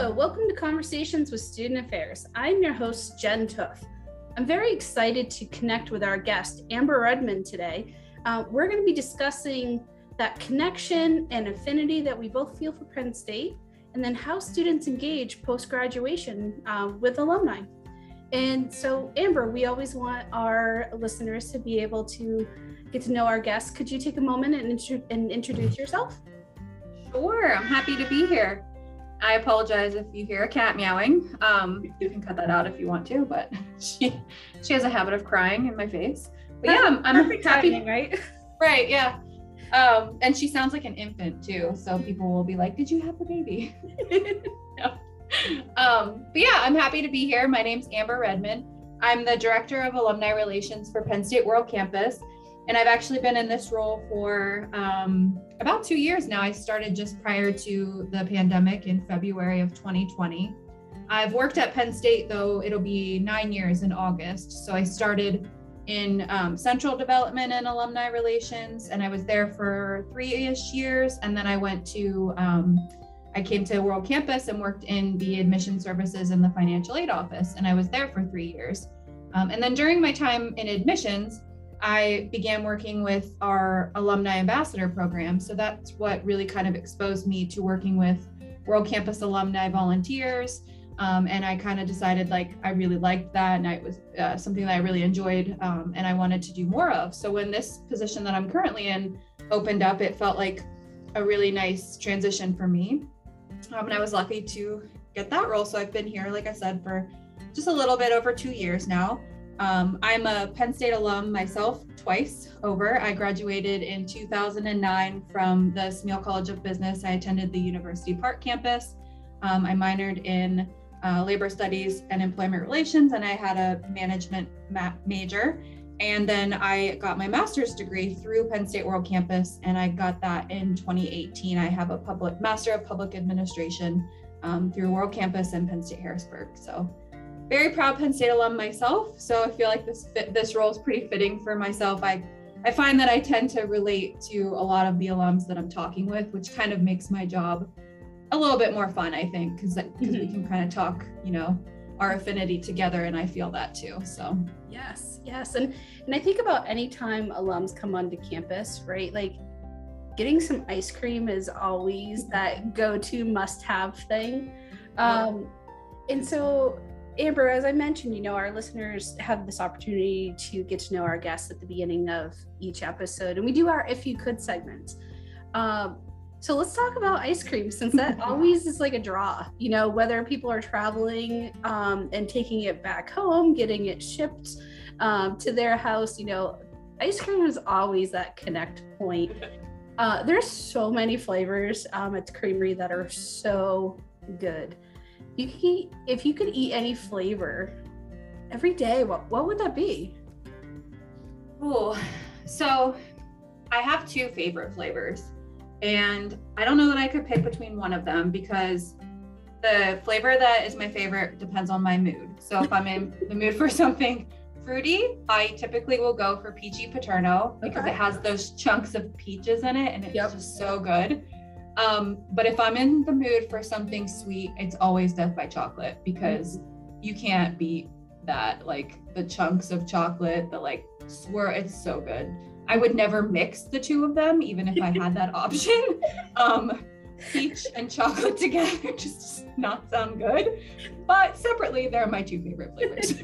Hello, welcome to Conversations with Student Affairs. I'm your host, Jen Tuff. I'm very excited to connect with our guest, Amber Redmond, today. Uh, we're going to be discussing that connection and affinity that we both feel for Penn State, and then how students engage post graduation uh, with alumni. And so, Amber, we always want our listeners to be able to get to know our guests. Could you take a moment and, and introduce yourself? Sure, I'm happy to be here. I apologize if you hear a cat meowing. Um, you can cut that out if you want to, but she she has a habit of crying in my face. But yeah, I'm, I'm happy. Timing, right? Right, yeah. Um, and she sounds like an infant too, so people will be like, "Did you have the baby?" no. Um, but yeah, I'm happy to be here. My name's Amber Redmond. I'm the director of alumni relations for Penn State World Campus, and I've actually been in this role for um, about two years now. I started just prior to the pandemic in February of 2020. I've worked at Penn State, though it'll be nine years in August. So I started in um, central development and alumni relations, and I was there for three ish years. And then I went to, um, I came to World Campus and worked in the admission services and the financial aid office, and I was there for three years. Um, and then during my time in admissions, I began working with our alumni ambassador program. So that's what really kind of exposed me to working with World Campus alumni volunteers. Um, and I kind of decided like I really liked that, and it was uh, something that I really enjoyed, um, and I wanted to do more of. So when this position that I'm currently in opened up, it felt like a really nice transition for me, um, and I was lucky to get that role. So I've been here, like I said, for just a little bit over two years now. Um, I'm a Penn State alum myself twice over. I graduated in 2009 from the Smeal College of Business. I attended the University Park campus. Um, I minored in uh, labor studies and employment relations, and I had a management ma- major. And then I got my master's degree through Penn State World Campus, and I got that in 2018. I have a public master of public administration um, through World Campus and Penn State Harrisburg. So very proud Penn State alum myself, so I feel like this fit, this role is pretty fitting for myself. I I find that I tend to relate to a lot of the alums that I'm talking with, which kind of makes my job a little bit more fun, I think, because because mm-hmm. we can kind of talk, you know, our affinity together, and I feel that too. So yes, yes, and and I think about any time alums come onto campus, right? Like getting some ice cream is always that go-to must-have thing. Um, and so Amber, as I mentioned, you know, our listeners have this opportunity to get to know our guests at the beginning of each episode, and we do our if you could segment. Um, so let's talk about ice cream since that always is like a draw, you know, whether people are traveling um, and taking it back home, getting it shipped um, to their house, you know, ice cream is always that connect point. Uh, there's so many flavors um, at the creamery that are so good you could eat if you could eat any flavor every day what what would that be oh so i have two favorite flavors and i don't know that i could pick between one of them because the flavor that is my favorite depends on my mood so if i'm in the mood for something fruity i typically will go for peachy paterno because okay. it has those chunks of peaches in it and it's yep. just so good um, but if I'm in the mood for something sweet, it's always Death by Chocolate because you can't beat that. Like the chunks of chocolate, the like swirl, it's so good. I would never mix the two of them, even if I had that option. Um, peach and chocolate together just not sound good. But separately, they're my two favorite flavors.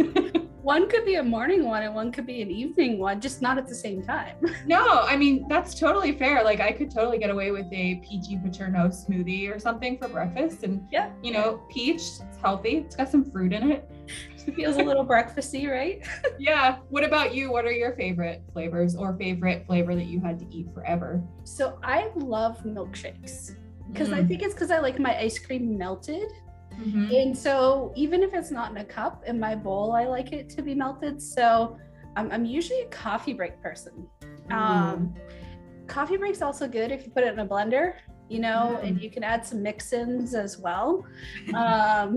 One could be a morning one and one could be an evening one, just not at the same time. no, I mean, that's totally fair. Like, I could totally get away with a peachy paterno smoothie or something for breakfast. And, yeah, you know, peach, it's healthy, it's got some fruit in it. It feels a little breakfasty, right? yeah. What about you? What are your favorite flavors or favorite flavor that you had to eat forever? So, I love milkshakes because mm. I think it's because I like my ice cream melted. Mm-hmm. And so even if it's not in a cup in my bowl, I like it to be melted. So I'm, I'm usually a coffee break person. Mm. Um, coffee break's also good if you put it in a blender, you know, mm. and you can add some mix-ins as well. um,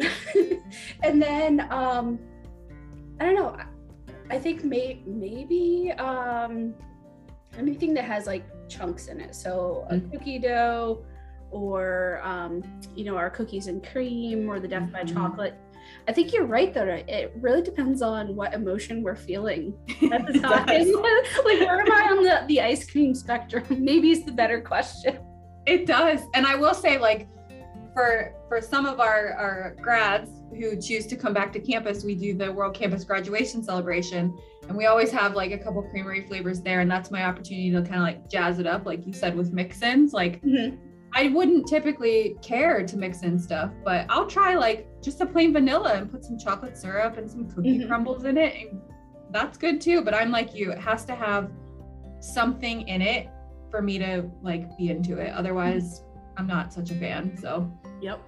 and then um, I don't know. I think may, maybe um, anything that has like chunks in it. So a mm. cookie dough or um, you know our cookies and cream or the death by Mhm. chocolate i think you're right though it really depends on what emotion we're feeling at the time like where am i on the, the ice cream spectrum maybe is the better question It does. And I will say, like, for for some of our, our grads who choose to come back to campus, we do the World Campus graduation celebration. And we always have like a couple creamery flavors there. And that's my opportunity to kind of like jazz it up, like you said, with mix-ins. Like I wouldn't typically care to mix in stuff, but I'll try like just a plain vanilla and put some chocolate syrup and some cookie Mhm. crumbles in it. And that's good too. But I'm like you, it has to have something in it for me to like be into it. Otherwise, I'm not such a fan. So Yep.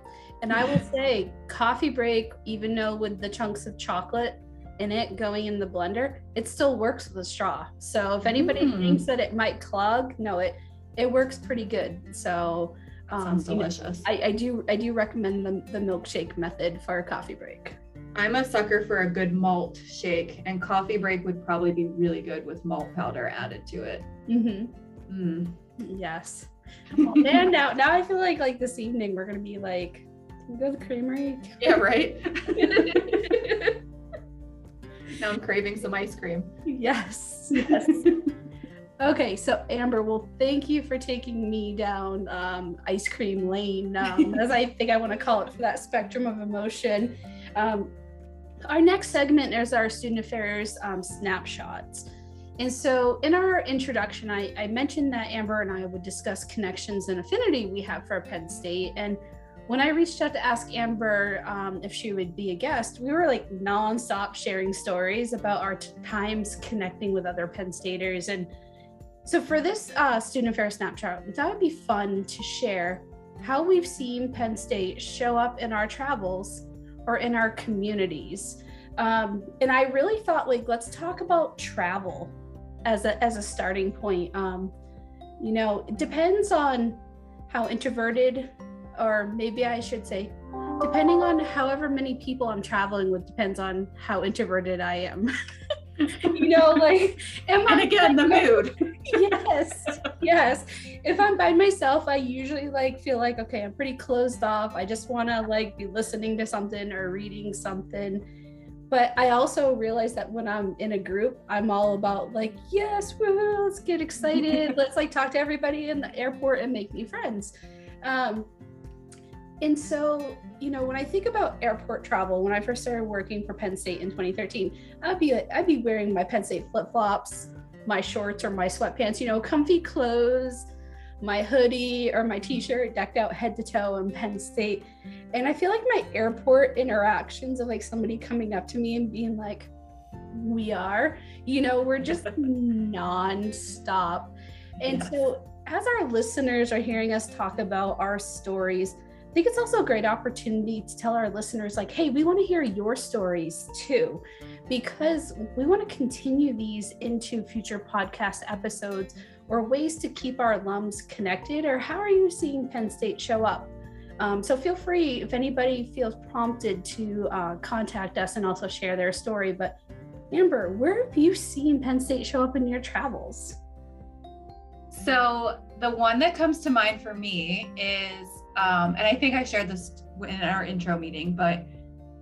And I will say, coffee break, even though with the chunks of chocolate in it going in the blender, it still works with a straw. So if anybody Mm. thinks that it might clog, no, it it works pretty good. So um, sounds you know, delicious. I, I do I do recommend the, the milkshake method for a coffee break. I'm a sucker for a good malt shake, and coffee break would probably be really good with malt powder added to it. Mm-hmm. Mm. Yes. Well, and now now I feel like like this evening we're gonna be like, can we go to the creamery? Yeah, right. now I'm craving some ice cream. yes. Yes. Okay, so Amber, well, thank you for taking me down um, ice cream lane, um, as I think I want to call it for that spectrum of emotion. Um, our next segment is our student affairs um, snapshots. And so, in our introduction, I, I mentioned that Amber and I would discuss connections and affinity we have for Penn State. And when I reached out to ask Amber um, if she would be a guest, we were like nonstop sharing stories about our t- times connecting with other Penn Staters. And so for this uh, student affair snapshot, we thought it'd be fun to share how we've seen Penn State show up in our travels or in our communities. Um, and I really thought like let's talk about travel as a as a starting point. Um, you know, it depends on how introverted, or maybe I should say, depending on however many people I'm traveling with, depends on how introverted I am. you know, like, am And I again, the mood. Yes yes. If i'm by myself i usually like feel like okay i'm pretty closed off. I just want to like be listening to something or reading something. But i also realize that when i'm in a group i'm all about like yes woo, let's get excited. Let's like talk to everybody in the airport and make new friends. Um and so you know when i think about airport travel when i first started working for penn state in 2013 i'd be i'd be wearing my penn state flip-flops my shorts or my sweatpants, you know, comfy clothes, my hoodie or my mm-hmm. t-shirt decked out head to toe in Penn State. And I feel like my airport interactions of like somebody coming up to me and being like, we are, you know, we're just non-stop. And Yes. so as our listeners are hearing us talk about our stories, I think it's also a great opportunity to tell our listeners, like, hey, we want to hear your stories too, because we want to continue these into future podcast episodes or ways to keep our alums connected. Or how are you seeing Penn State show up? Um, so feel free if anybody feels prompted to uh, contact us and also share their story. But Amber, where have you seen Penn State show up in your travels? So the one that comes to mind for me is, um, and I think I shared this in our intro meeting, but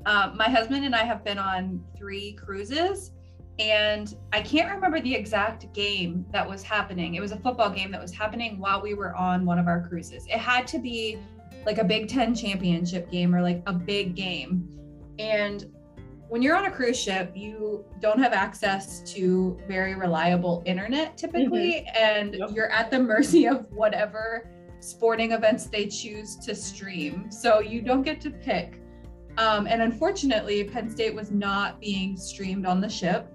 uh, my husband and I have been on three cruises, and I can't remember the exact game that was happening. It was a football game that was happening while we were on one of our cruises. It had to be like a Big Ten championship game or like a big game. And when you're on a cruise ship, you don't have access to very reliable internet typically, and Yep. you're at the mercy of whatever sporting events they choose to stream. So you don't get to pick. Um, and unfortunately, Penn State was not being streamed on the ship,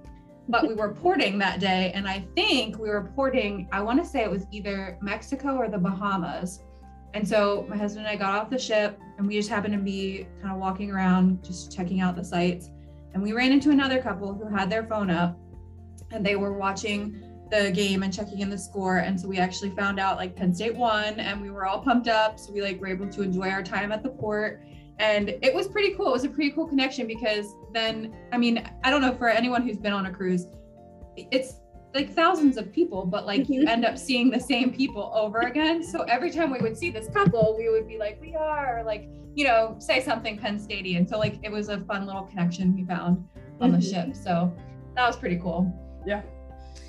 but we were porting that day. And I think we were porting, I want to say it was either Mexico or the Bahamas. And so my husband and I got off the ship and we just happened to be kind of walking around, just checking out the sites. And we ran into another couple who had their phone up and they were watching the game and checking in the score. And so we actually found out like Penn State won and we were all pumped up. So we like were able to enjoy our time at the port. And it was pretty cool. It was a pretty cool connection because then, I mean, I don't know for anyone who's been on a cruise, it's like thousands of people, but like you end up seeing the same people over again. So every time we would see this couple, we would be like, we are like, you know, say something Penn Statey. So like it was a fun little connection we found on the mm-hmm. ship. So that was pretty cool. Yeah.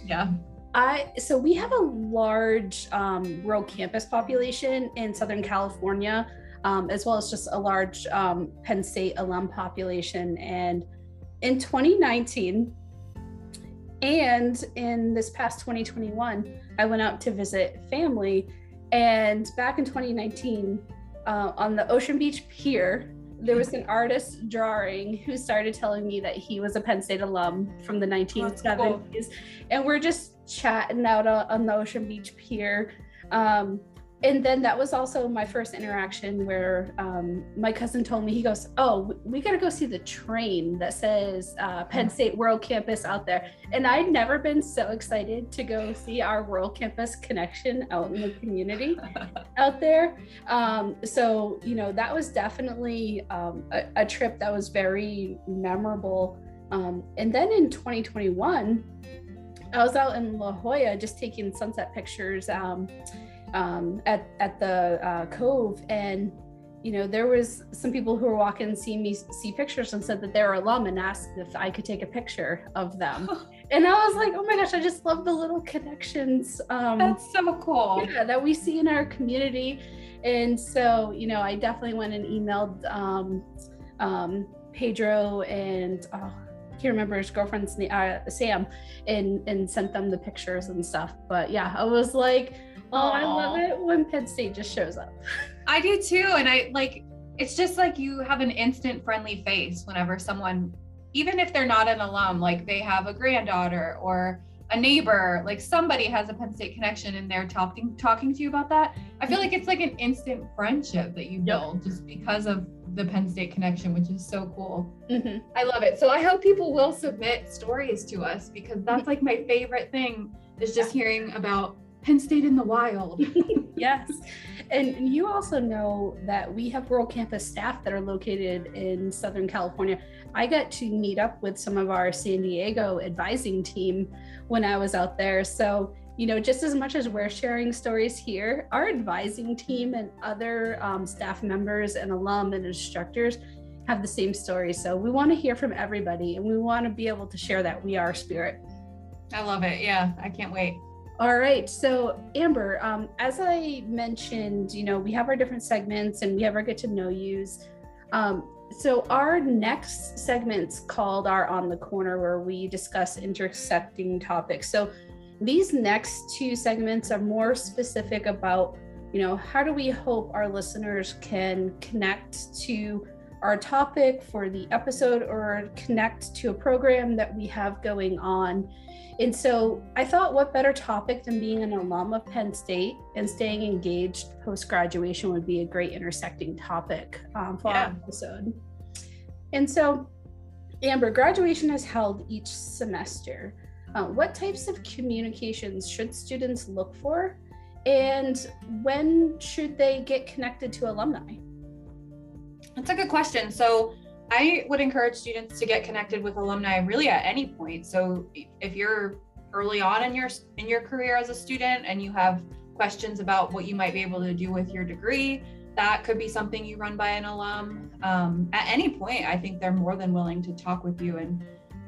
Yeah. I so we have a large um, World campus population in Southern California, um, as well as just a large um, Penn State alum population. And in 2019, and in this past 2021, I went out to visit family. And back in 2019, uh, on the Ocean Beach Pier, there was an artist drawing who started telling me that he was a Penn State alum from the 1970s. Cool. And we're just chatting out on the Ocean Beach Pier. Um, and then that was also my first interaction where um, my cousin told me he goes oh we got to go see the train that says uh, penn state world campus out there. And i'd never been so excited to go see our world campus connection out in the community out there. Um, so you know that was definitely um, a, a, trip that was very memorable. Um, and then in 2021 i was out in la jolla just taking sunset pictures um, at at the uh, cove, and you know there was some people who were walking and seeing me see pictures and said that they were alum and asked if I could take a picture of them. and I was like, oh my gosh, I just love the little connections. Um, That's so cool. Yeah, that we see in our community. And so, you know, I definitely went and emailed um, um, Pedro and oh, I can't remember his girlfriend's name, uh, Sam, and and sent them the pictures and stuff. But yeah, I was like, Oh, I love it when Penn State just shows up. I do too. And I like it's just like you have an instant friendly face whenever someone, even if they're not an alum, like they have a granddaughter or a neighbor, like somebody has a Penn State connection and they're talking talking to you about that. I feel like it's like an instant friendship that you build yep. just because of the Penn State connection, which is so cool. Mm-hmm. I love it. So I hope people will submit stories to us because that's like my favorite thing is just hearing about Penn State in the wild. yes. And you also know that we have World Campus staff that are located in Southern California. I got to meet up with some of our San Diego advising team when I was out there. So, you know, just as much as we're sharing stories here, our advising team and other um, staff members and alum and instructors have the same story. So we want to hear from everybody and we want to be able to share that we are spirit. I love it. Yeah, I can't wait. All right. So, Amber, um, as I mentioned, you know, we have our different segments and we have our get to know yous. Um, so, our next segment's called our On the Corner, where we discuss intersecting topics. So, these next two segments are more specific about, you know, how do we hope our listeners can connect to our topic for the episode or connect to a program that we have going on and so I thought, what better topic than being an alum of Penn State and staying engaged post graduation would be a great intersecting topic um, for yeah. our episode. And so, Amber, graduation is held each semester. Uh, what types of communications should students look for? And when should they get connected to alumni? That's a good question. So, I would encourage students to get connected with alumni really at any point. So if you're early on in your in your career as a student and you have questions about what you might be able to do with your degree, that could be something you run by an alum. Um, at any point, I think they're more than willing to talk with you. And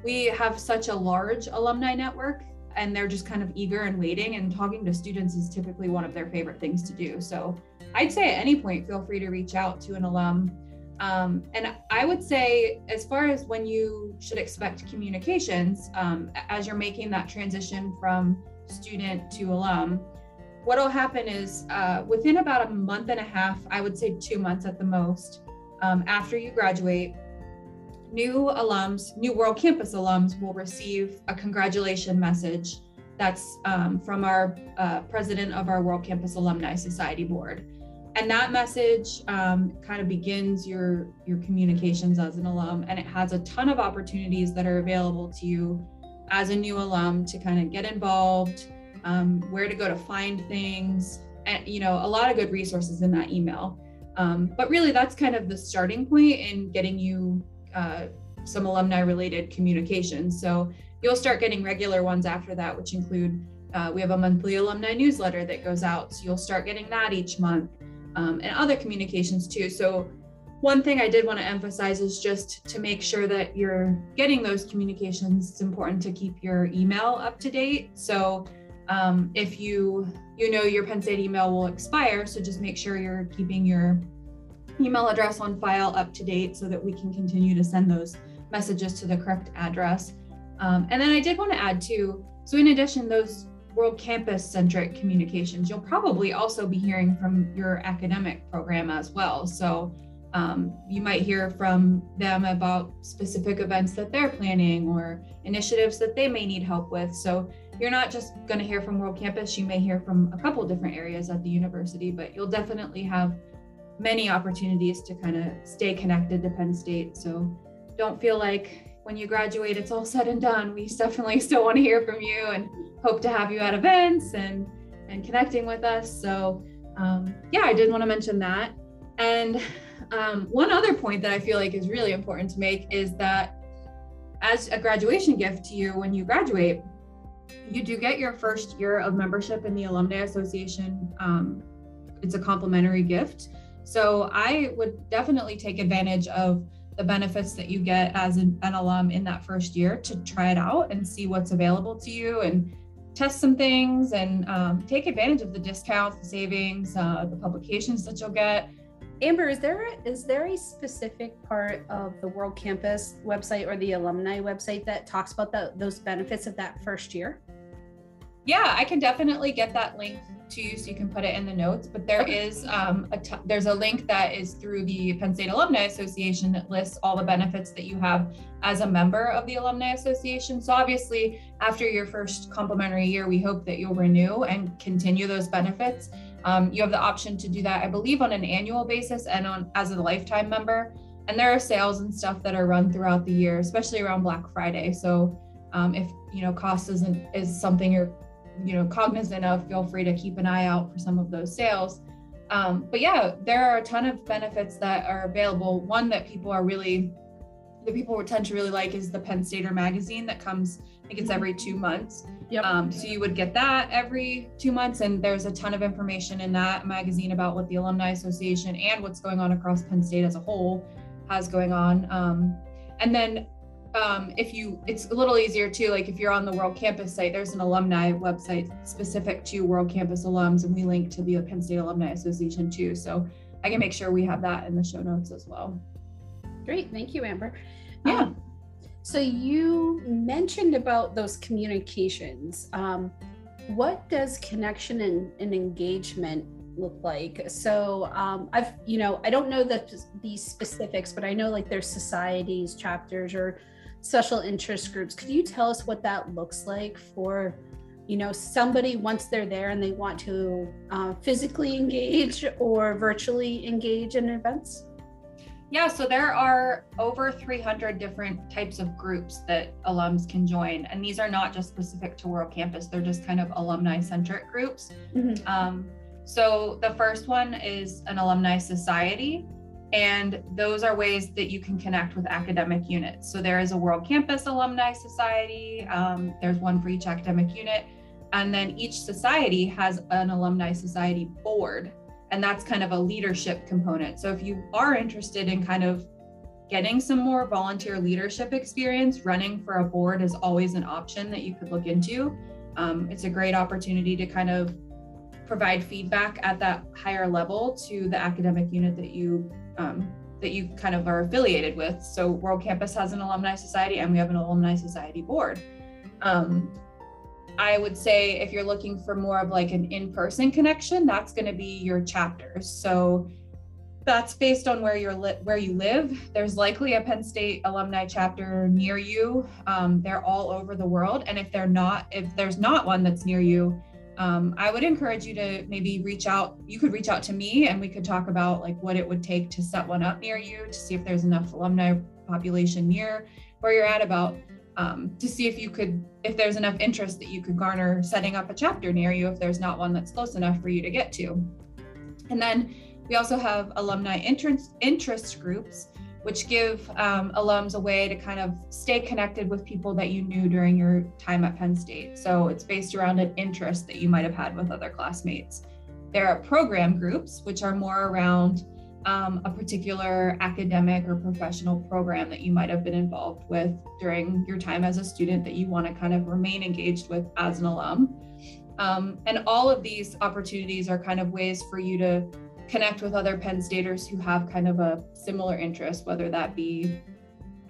we have such a large alumni network and they're just kind of eager and waiting and talking to students is typically one of their favorite things to do. So I'd say at any point, feel free to reach out to an alum. Um, and I would say, as far as when you should expect communications, um, as you're making that transition from student to alum, what will happen is uh, within about a month and a half, I would say two months at the most, um, after you graduate, new alums, new World Campus alums will receive a congratulation message that's um, from our uh, president of our World Campus Alumni Society Board and that message um, kind of begins your your communications as an alum. And it has a ton of opportunities that are available to you as a new alum to kind of get involved um, where to go to find things and you know a lot of good resources in that email. Um, but really that's kind of the starting point in getting you uh, some alumni related communication. So you'll start getting regular ones after that, which include uh, we have a monthly alumni newsletter that goes out. So you'll start getting that each month um, and other communications too. So one thing I did want to emphasize is just to make sure that you're getting those communications. It's important to keep your email up to date. So um, if you you know your Penn State email will expire, so just make sure you're keeping your email address on file up to date so that we can continue to send those messages to the correct address. Um, and then I did want to add too. So in addition, those World Campus centric communications, you'll probably also be hearing from your academic program as well. So um, you might hear from them about specific events that they're planning or initiatives that they may need help with. So you're not just going to hear from World Campus, you may hear from a couple different areas at the university, but you'll definitely have many opportunities to kind of stay connected to Penn State. So don't feel like when you graduate, it's all said and done. We definitely still want to hear from you and hope to have you at events and and connecting with us. So um, yeah, I did want to mention that. And um, one other point that I feel like is really important to make is that as a graduation gift to you when you graduate, you do get your first year of membership in the Alumni Association. Um, it's a complimentary gift. So I would definitely take advantage of the benefits that you get as an, an, alum in that first year to try it out and see what's available to you and test some things and um, take advantage of the discounts, the savings, uh, the publications that you'll get. Amber, is there is there a specific part of the World Campus website or the alumni website that talks about the, those benefits of that first year? Yeah, I can definitely get that link to you so you can put it in the notes but there is um, a t- there's a link that is through the penn state alumni association that lists all the benefits that you have as a member of the alumni association. So obviously after your first complimentary year we hope that you'll renew and continue those benefits. Um, you have the option to do that i believe on an annual basis and on as a lifetime member. And there are sales and stuff that are run throughout the year especially around black friday. So um, if you know cost isn't is something you're you know cognizant of feel free to keep an eye out for some of those sales. Um, but yeah there are a ton of benefits that are available. One that people are really that people would tend to really like is the penn stater magazine that comes i think it's every two months. Yep. Um, so you would get that every two months and there's a ton of information in that magazine about what the alumni association and what's going on across penn state as a whole has going on. Um, and then um, if you it's a little easier too like if you're on the world campus site there's an alumni website specific to world campus alums and we link to the penn state alumni association too. So i can make sure we have that in the show notes as well. Great thank you amber. Yeah. Um, so you mentioned about those communications. Um, what does connection and, and engagement look like? So um, i've you know i don't know the, the specifics but i know like there's societies chapters or special interest groups. Could you tell us what that looks like for, you know, somebody once they're there and they want to uh, physically engage or virtually engage in events? Yeah, so there are over 300 different types of groups that alums can join. And these are not just specific to World Campus, they're just kind of alumni centric groups. Mm-hmm. Um, so the first one is an alumni society. And those are ways that you can connect with academic units. So there is a World Campus Alumni Society, um, there's one for each academic unit. And then each society has an Alumni Society board. And that's kind of a leadership component. So if you are interested in kind of getting some more volunteer leadership experience, running for a board is always an option that you could look into. Um, it's a great opportunity to kind of provide feedback at that higher level to the academic unit that you um, that you kind of are affiliated with. So World Campus has an alumni society and we have an alumni society board. Um, I would say if you're looking for more of like an in-person connection, that's going to be your chapters. So that's based on where you're li- where you live. There's likely a Penn State alumni chapter near you. Um, they're all over the world, and if they're not, if there's not one that's near you, um, I would encourage you to maybe reach out. You could reach out to me and we could talk about like what it would take to set one up near you to see if there's enough alumni population near where you're at about um, to see if you could if there's enough interest that you could garner setting up a chapter near you if there's not one that's close enough for you to get to. And then we also have alumni interest interest groups which give um, alums a way to kind of stay connected with people that you knew during your time at Penn State. So it's based around an interest that you might have had with other classmates. There are program groups, which are more around um, a particular academic or professional program that you might have been involved with during your time as a student that you want to kind of remain engaged with as an alum. Um, and all of these opportunities are kind of ways for you to connect with other Penn Staters who have kind of a similar interest, whether that be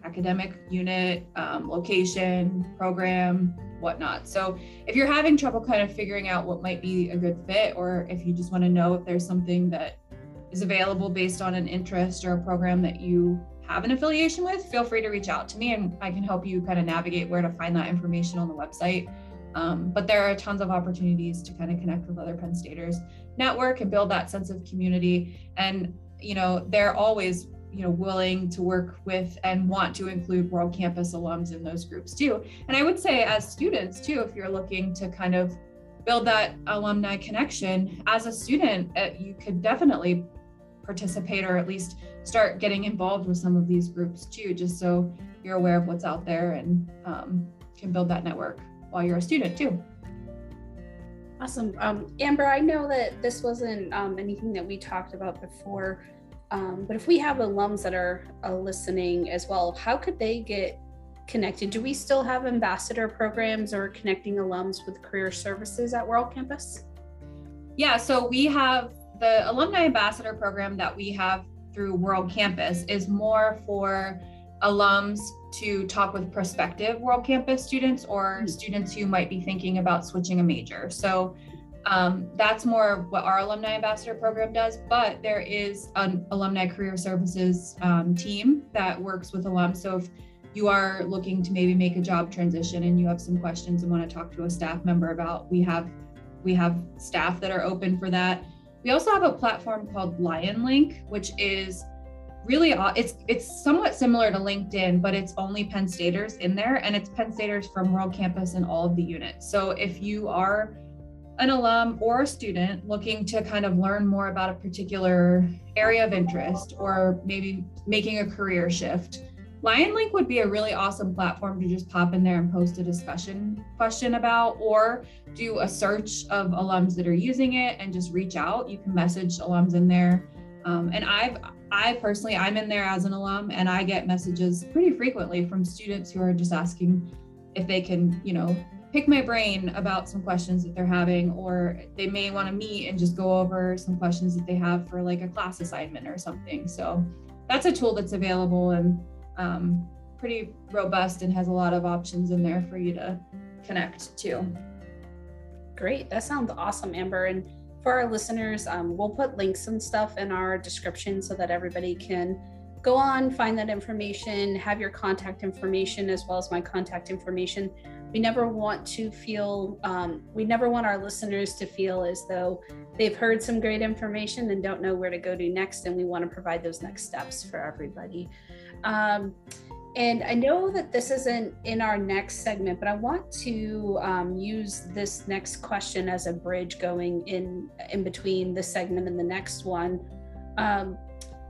academic unit, um, location, program, whatnot. So if you're having trouble kind of figuring out what might be a good fit, or if you just want to know if there's something that is available based on an interest or a program that you have an affiliation with, feel free to reach out to me and I can help you kind of navigate where to find that information on the website. Um, but there are tons of opportunities to kind of connect with other Penn Staters, network and build that sense of community. And, you know, they're always, you know, willing to work with and want to include World Campus alums in those groups too. And I would say as students too, if you're looking to kind of build that alumni connection as a student, uh, you could definitely participate or at least start getting involved with some of these groups too, just so you're aware of what's out there and um, can build that network while you're a student too. Awesome. Um, Amber, I know that this wasn't um, anything that we talked about before, um, but if we have alums that are uh, listening as well, how could they get connected? Do we still have ambassador programs or connecting alums with career services at World Campus? Yeah, so we have the alumni ambassador program that we have through World Campus is more for alums to talk with prospective World Campus students or mm-hmm. students who might be thinking about switching a major. So um, that's more what our alumni ambassador program does. But there is an alumni career services um, team that works with alums. So if you are looking to maybe make a job transition and you have some questions and want to talk to a staff member about, we have we have staff that are open for that. We also have a platform called Lion Link, which is really it's it's somewhat similar to LinkedIn, but it's only Penn Staters in there, and it's Penn Staters from World Campus and all of the units. So if you are an alum or a student looking to kind of learn more about a particular area of interest or maybe making a career shift, LionLink would be a really awesome platform to just pop in there and post a discussion question about, or do a search of alums that are using it and just reach out. You can message alums in there. Um, and I've I personally, I'm in there as an alum and I get messages pretty frequently from students who are just asking if they can, you know, pick my brain about some questions that they're having, or they may want to meet and just go over some questions that they have for like a class assignment or something. So that's a tool that's available and um, pretty robust and has a lot of options in there for you to connect to. Great. That sounds awesome, Amber. And for our listeners, um, we'll put links and stuff in our description so that everybody can go on, find that information, have your contact information as well as my contact information. We never want to feel, um, we never want our listeners to feel as though they've heard some great information and don't know where to go to next. And we want to provide those next steps for everybody. Um, and I know that this isn't in our next segment, but I want to um, use this next question as a bridge going in in between this segment and the next one. Um,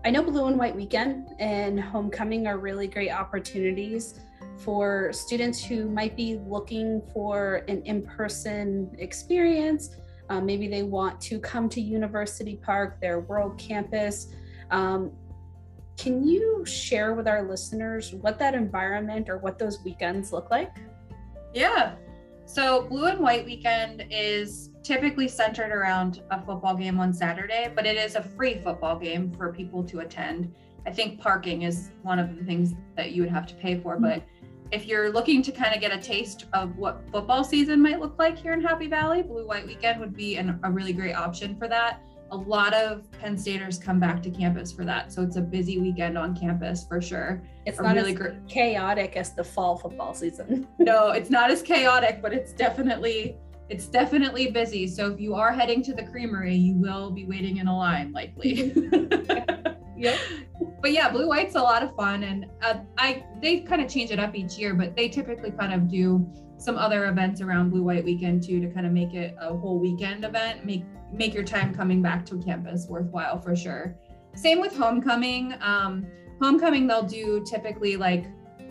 I know Blue and White Weekend and Homecoming are really great opportunities for students who might be looking for an in-person experience. Uh, maybe they want to come to University Park, they're world campus. Um, can you share with our listeners what that environment or what those weekends look like? Yeah. So, Blue and White Weekend is typically centered around a football game on Saturday, but it is a free football game for people to attend. I think parking is one of the things that you would have to pay for, mm-hmm. but if you're looking to kind of get a taste of what football season might look like here in Happy Valley, Blue White Weekend would be an, a really great option for that a lot of Penn Staters come back to campus for that. So it's a busy weekend on campus for sure. It's a not really as gr- chaotic as the fall football season. no, it's not as chaotic, but it's definitely it's definitely busy. So if you are heading to the creamery, you will be waiting in a line likely. yep. But yeah, blue white's a lot of fun, and uh, I they kind of change it up each year, but they typically kind of do some other events around blue white weekend too to kind of make it a whole weekend event, make make your time coming back to campus worthwhile for sure. Same with homecoming. Um, homecoming they'll do typically like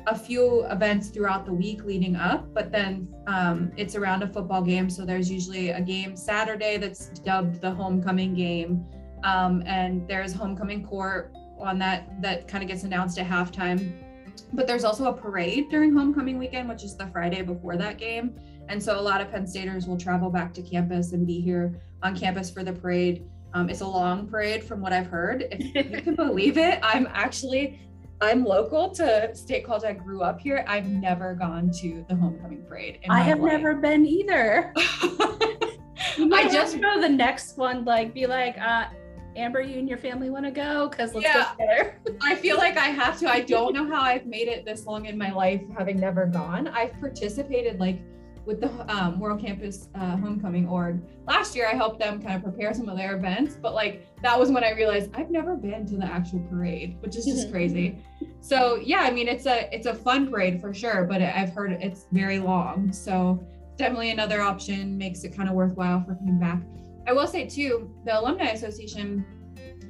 a few events throughout the week leading up, but then um, it's around a football game. So there's usually a game Saturday that's dubbed the homecoming game, um, and there's homecoming court on that that kind of gets announced at halftime. But there's also a parade during homecoming weekend, which is the Friday before that game. And so a lot of Penn Staters will travel back to campus and be here on campus for the parade. Um, it's a long parade from what I've heard. If you can believe it, I'm actually I'm local to State College. I grew up here. I've never gone to the homecoming parade. I have life. never been either. I just go the next one, like be like, uh, Amber, you and your family want to go? Because let's yeah, go together. I feel like I have to. I don't know how I've made it this long in my life, having never gone. I've participated like with the um, World Campus uh, Homecoming org. Last year, I helped them kind of prepare some of their events, but like that was when I realized I've never been to the actual parade, which is just crazy. So yeah, I mean it's a it's a fun parade for sure, but I've heard it's very long, so definitely another option makes it kind of worthwhile for coming back. I will say too, the Alumni Association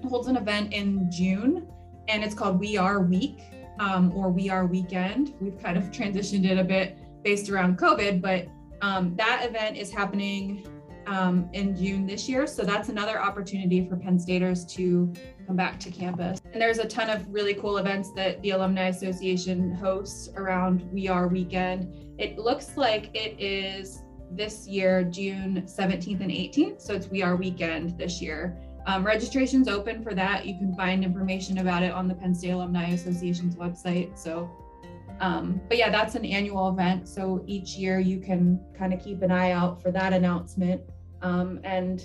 holds an event in June, and it's called We Are Week um, or We Are Weekend. We've kind of transitioned it a bit based around COVID, but um, that event is happening um, in June this year. So that's another opportunity for Penn Staters to come back to campus. And there's a ton of really cool events that the Alumni Association hosts around We Are Weekend. It looks like it is this year, June 17th and 18th. So it's We Are Weekend this year. Um, registration's open for that. You can find information about it on the Penn State Alumni Association's website. So um, but yeah, that's an annual event. So each year you can kind of keep an eye out for that announcement. Um, and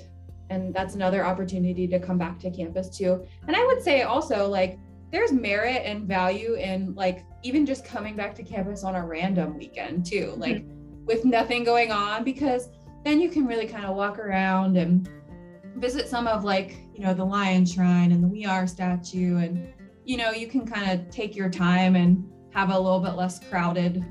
and that's another opportunity to come back to campus too. And I would say also like there's merit and value in like even just coming back to campus on a random weekend too, mm-hmm. With nothing going on, because then you can really kind of walk around and visit some of like, you know, the Lion Shrine and the We Are statue. And, you know, you can kind of take your time and have a little bit less crowded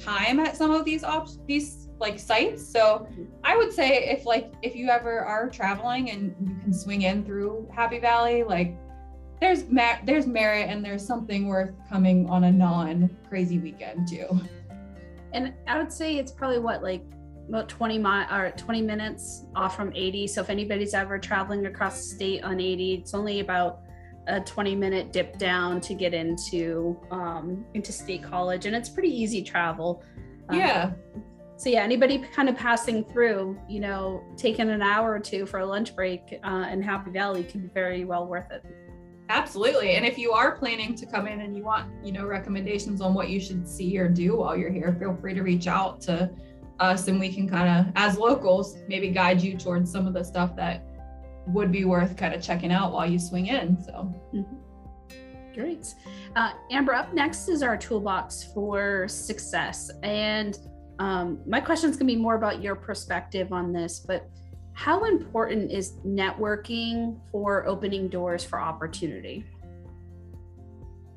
time at some of these op- these like sites. So I would say if like if you ever are traveling and you can swing in through Happy Valley, like there's ma- there's merit and there's something worth coming on a non crazy weekend too. And I would say it's probably what like about 20 mi- or 20 minutes off from 80. So if anybody's ever traveling across the state on 80, it's only about a 20 minute dip down to get into um, into state college. And it's pretty easy travel. Um, yeah. so yeah anybody kind of passing through you know taking an hour or two for a lunch break uh, in happy valley can be very well worth it absolutely and if you are planning to come in and you want you know recommendations on what you should see or do while you're here feel free to reach out to us and we can kind of as locals maybe guide you towards some of the stuff that would be worth kind of checking out while you swing in. So. Mm-hmm. Great. Uh, Amber, up next is our toolbox for success. And um, my question is going to be more about your perspective on this, but how important is networking for opening doors for opportunity?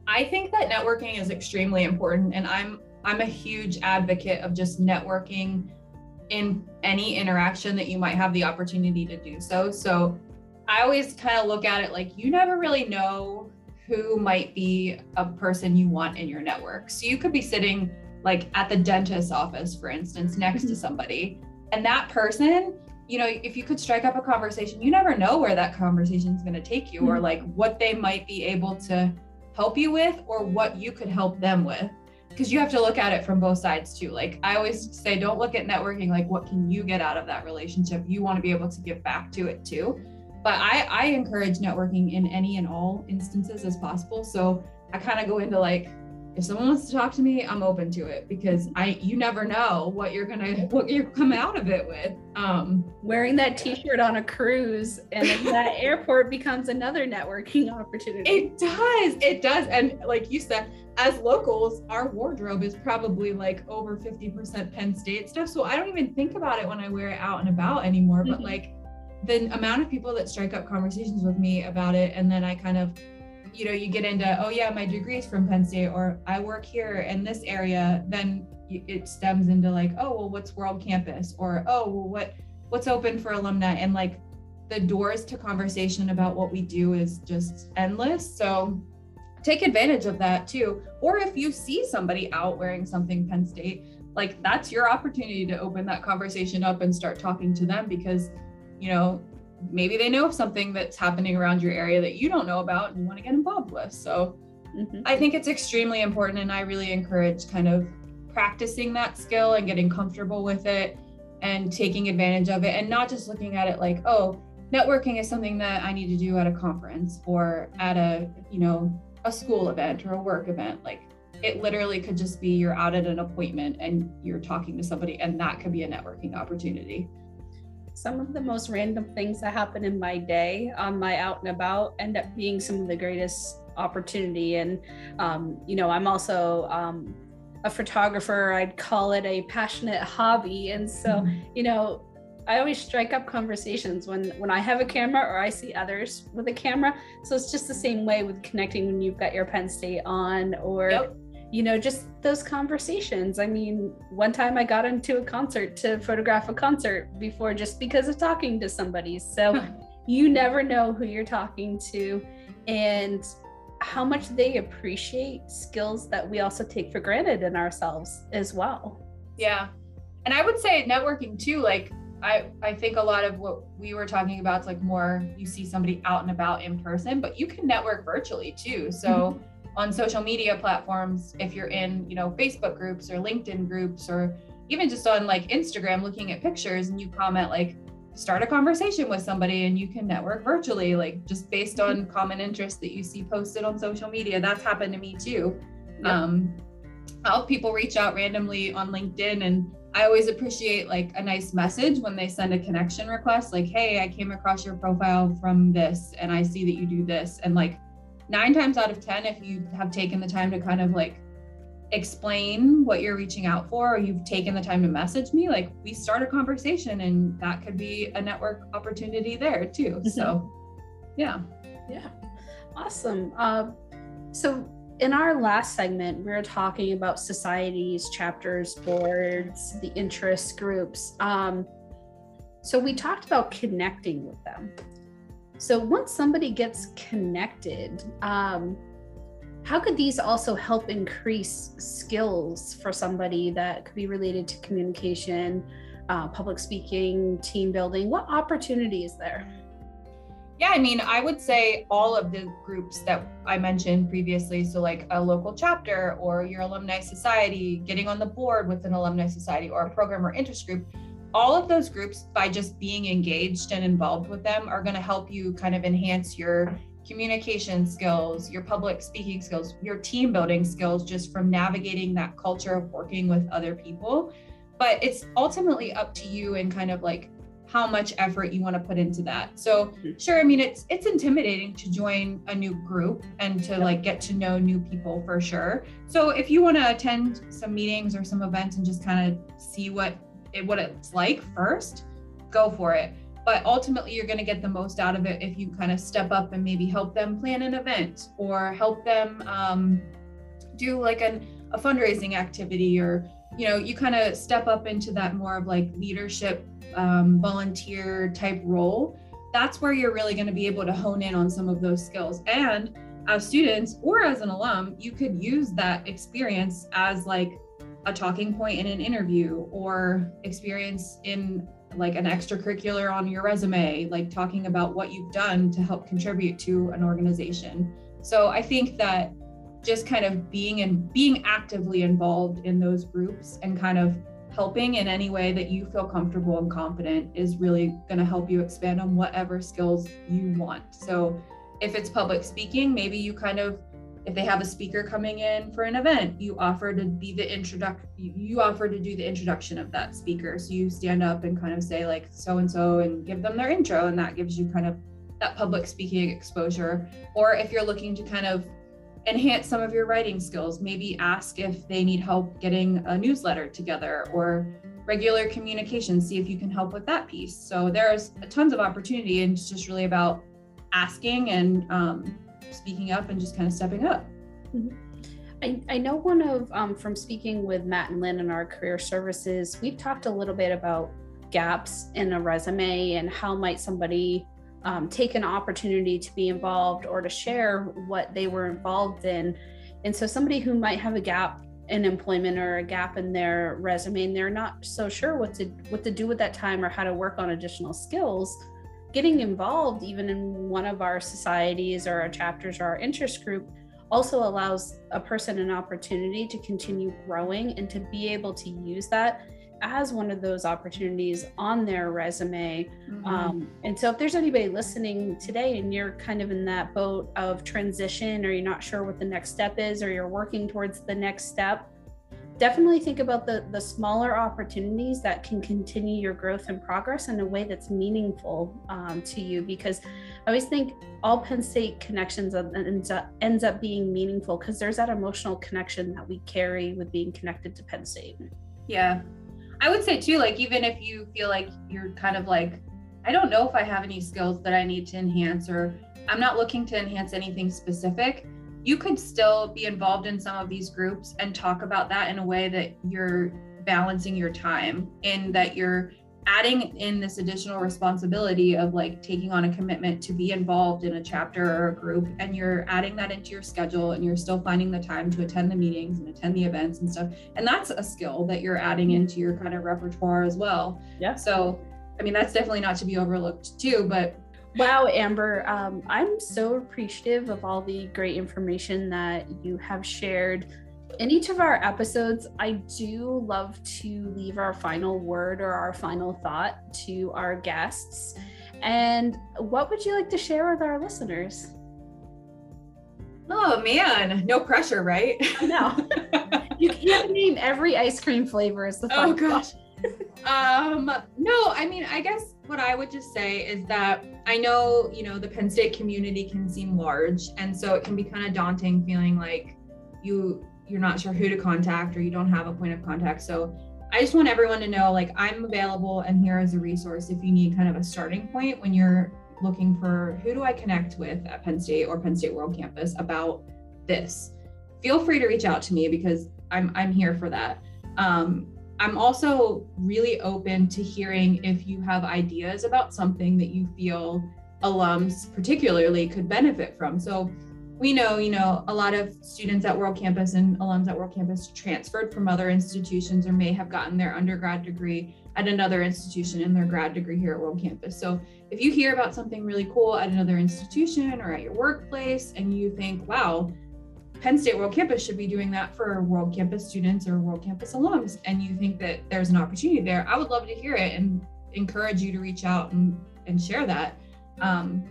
I think that networking is extremely important, and I'm I'm a huge advocate of just networking in any interaction that you might have the opportunity to do so. So I always kind of look at it like you never really know who might be a person you want in your network. So you could be sitting like at the dentist's office, for instance, next to mm-hmm. somebody, and that person, you know, if you could strike up a conversation, you never know where that conversation is going to take you or mm-hmm. like what they might be able to help you with or what you could help them with because you have to look at it from both sides too. Like I always say, don't look at networking like what can you get out of that relationship. You want to be able to give back to it too. But I, I encourage networking in any and all instances as possible. So I kind of go into like, if someone wants to talk to me, I'm open to it because I you never know what you're gonna what you're coming out of it with. Um wearing that t-shirt on a cruise and that airport becomes another networking opportunity. It does, it does. And like you said, as locals, our wardrobe is probably like over 50% Penn State stuff. So I don't even think about it when I wear it out and about anymore. But mm-hmm. like the amount of people that strike up conversations with me about it, and then I kind of, you know, you get into, oh yeah, my degree is from Penn State, or I work here in this area, then it stems into like, oh well, what's World Campus, or oh well, what what's open for alumni, and like the doors to conversation about what we do is just endless. So take advantage of that too. Or if you see somebody out wearing something Penn State, like that's your opportunity to open that conversation up and start talking to them because, you know, maybe they know of something that's happening around your area that you don't know about and you want to get involved with. So mm-hmm. I think it's extremely important. And I really encourage kind of practicing that skill and getting comfortable with it and taking advantage of it and not just looking at it like, oh, networking is something that I need to do at a conference or at a, you know, a school event or a work event. Like it literally could just be you're out at an appointment and you're talking to somebody and that could be a networking opportunity some of the most random things that happen in my day on my out and about end up being some of the greatest opportunity. And um, you know i'm also um, a photographer. I'd call it a passionate hobby. And so mm-hmm. you know i always strike up conversations when when i have a camera or i see others with a camera. So it's just the same way with connecting when you've got your penn state on or yep you know, just those conversations. I mean, one time I got into a concert to photograph a concert before just because of talking to somebody. So you never know who you're talking to and how much they appreciate skills that we also take for granted in ourselves as well. Yeah. And I would say networking too, like I, I think a lot of what we were talking about is like more you see somebody out and about in person, but you can network virtually too. So mm-hmm on social media platforms if you're in you know facebook groups or linkedin groups or even just on like instagram looking at pictures and you comment like start a conversation with somebody and you can network virtually like just based on common interests that you see posted on social media. That's happened to me too. Yep. um i'll have people reach out randomly on linkedin and i always appreciate like a nice message when they send a connection request like hey i came across your profile from this and i see that you do this and like nine times out of 10, if you have taken the time to kind of like explain what you're reaching out for, or you've taken the time to message me, like we start a conversation and that could be a network opportunity there too. Mm-hmm. So, yeah. Yeah. Awesome. Uh, so, in our last segment, we were talking about societies, chapters, boards, the interest groups. Um, so, we talked about connecting with them. So once somebody gets connected, um, how could these also help increase skills for somebody that could be related to communication, uh, public speaking, team building? What opportunity is there? Yeah, I mean, I would say all of the groups that I mentioned previously. So, like a local chapter or your alumni society, getting on the board with an alumni society or a program or interest group, all of those groups by just being engaged and involved with them are going to help you kind of enhance your communication skills your public speaking skills your team building skills just from navigating that culture of working with other people. But it's ultimately up to you and kind of like how much effort you want to put into that. So sure i mean it's it's intimidating to join a new group and to like get to know new people for sure. So if you want to attend some meetings or some events and just kind of see what it, what it's like first, go for it. But ultimately, you're going to get the most out of it if you kind of step up and maybe help them plan an event or help them um, do like an, a fundraising activity or you know you kind of step up into that more of like leadership um, volunteer type role that's where you're really going to be able to hone in on some of those skills and as students or as an alum you could use that experience as like a talking point in an interview or experience in like an extracurricular on your resume, like talking about what you've done to help contribute to an organization. So I think that just kind of being and being actively involved in those groups and kind of helping in any way that you feel comfortable and confident is really going to help you expand on whatever skills you want. So if it's public speaking, maybe you kind of if they have a speaker coming in for an event you offer to be the introduction you offer to do the introduction of that speaker. So you stand up and kind of say like so and so and give them their intro and that gives you kind of that public speaking exposure. Or if you're looking to kind of enhance some of your writing skills maybe ask if they need help getting a newsletter together or regular communication see if you can help with that piece. So there's tons of opportunity and it's just really about asking and um, speaking up and just kind of stepping up. Mm-hmm. I, I know one of um, from speaking with Matt and Lynn in our career services, we've talked a little bit about gaps in a resume and how might somebody um, take an opportunity to be involved or to share what they were involved in. And so, somebody who might have a gap in employment or a gap in their resume and they're not so sure what to what to do with that time or how to work on additional skills getting involved even in one of our societies or our chapters or our interest group also allows a person an opportunity to continue growing and to be able to use that as one of those opportunities on their resume. Mm-hmm. Um, and so, if there's anybody listening today and you're kind of in that boat of transition, or you're not sure what the next step is, or you're working towards the next step, definitely think about the the smaller opportunities that can continue your growth and progress in a way that's meaningful um, to you because i always think all penn state connections ends up, ends up being meaningful because there's that emotional connection that we carry with being connected to penn state. Yeah. I would say too, like even if you feel like you're kind of like, I don't know if I have any skills that I need to enhance, or I'm not looking to enhance anything specific, you could still be involved in some of these groups and talk about that in a way that you're balancing your time in that you're adding in this additional responsibility of like taking on a commitment to be involved in a chapter or a group and you're adding that into your schedule and you're still finding the time to attend the meetings and attend the events and stuff. And that's a skill that you're adding mm-hmm. into your kind of repertoire as well. Yeah. So i mean that's definitely not to be overlooked too but Wow, Amber, um, I'm so appreciative of all the great information that you have shared in each of our episodes, I do love to leave our final word or our final thought to our guests. And what would you like to share with our listeners? Oh man, no pressure, right? No. you can't name every ice cream flavor as the Oh gosh. Um no, I mean, I guess what I would just say is that I know, you know, the Penn State community can seem large and so it can be kind of daunting feeling like you you're not sure who to contact or you don't have a point of contact. So I just want everyone to know like I'm available and here is a resource if you need kind of a starting point when you're looking for who do I connect with at Penn State or Penn State World Campus about this. Feel free to reach out to me because I'm I'm here for that. Um, I'm also really open to hearing if you have ideas about something that you feel alums particularly could benefit from. So we know, you know, a lot of students at World Campus and alums at World Campus transferred from other institutions or may have gotten their undergrad degree at another institution and their grad degree here at World Campus. So if you hear about something really cool at another institution or at your workplace and you think, wow, Penn State World Campus should be doing that for World Campus students or World Campus alums, and you think that there's an opportunity there, I would love to hear it and encourage you to reach out and, and share that. Um,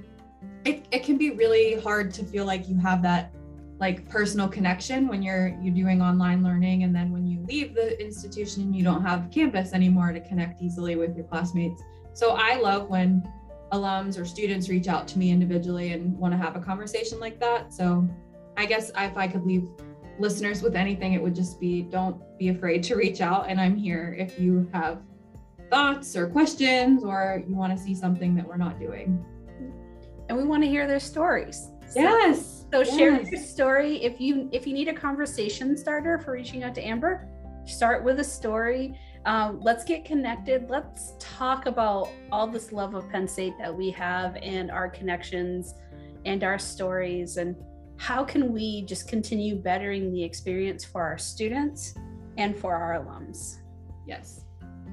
it, it can be really hard to feel like you have that like personal connection when you're you're doing online learning and then when you leave the institution you don't have campus anymore to connect easily with your classmates so i love when alums or students reach out to me individually and want to have a conversation like that so i guess if i could leave listeners with anything it would just be don't be afraid to reach out and i'm here if you have thoughts or questions or you want to see something that we're not doing and we want to hear their stories. So, yes. So share yes. your story. If you if you need a conversation starter for reaching out to Amber, start with a story. Um, let's get connected. Let's talk about all this love of Penn State that we have and our connections and our stories and how can we just continue bettering the experience for our students and for our alums. Yes.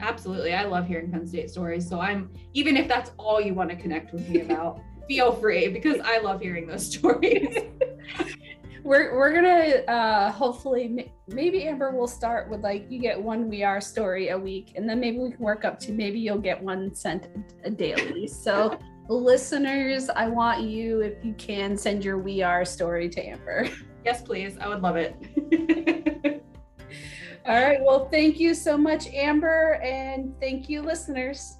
Absolutely. I love hearing Penn State stories. So I'm even if that's all you want to connect with me about, feel free because I love hearing those stories. we're we're gonna uh hopefully maybe Amber will start with like you get one we are story a week and then maybe we can work up to maybe you'll get one sent a daily. So listeners, I want you if you can send your we are story to Amber. Yes, please. I would love it. All right. Well, thank you so much, Amber, and thank you, listeners.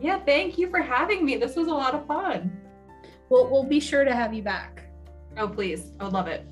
Yeah, thank you for having me. This was a lot of fun we'll we'll be sure to have you back. Oh, please. I would love it.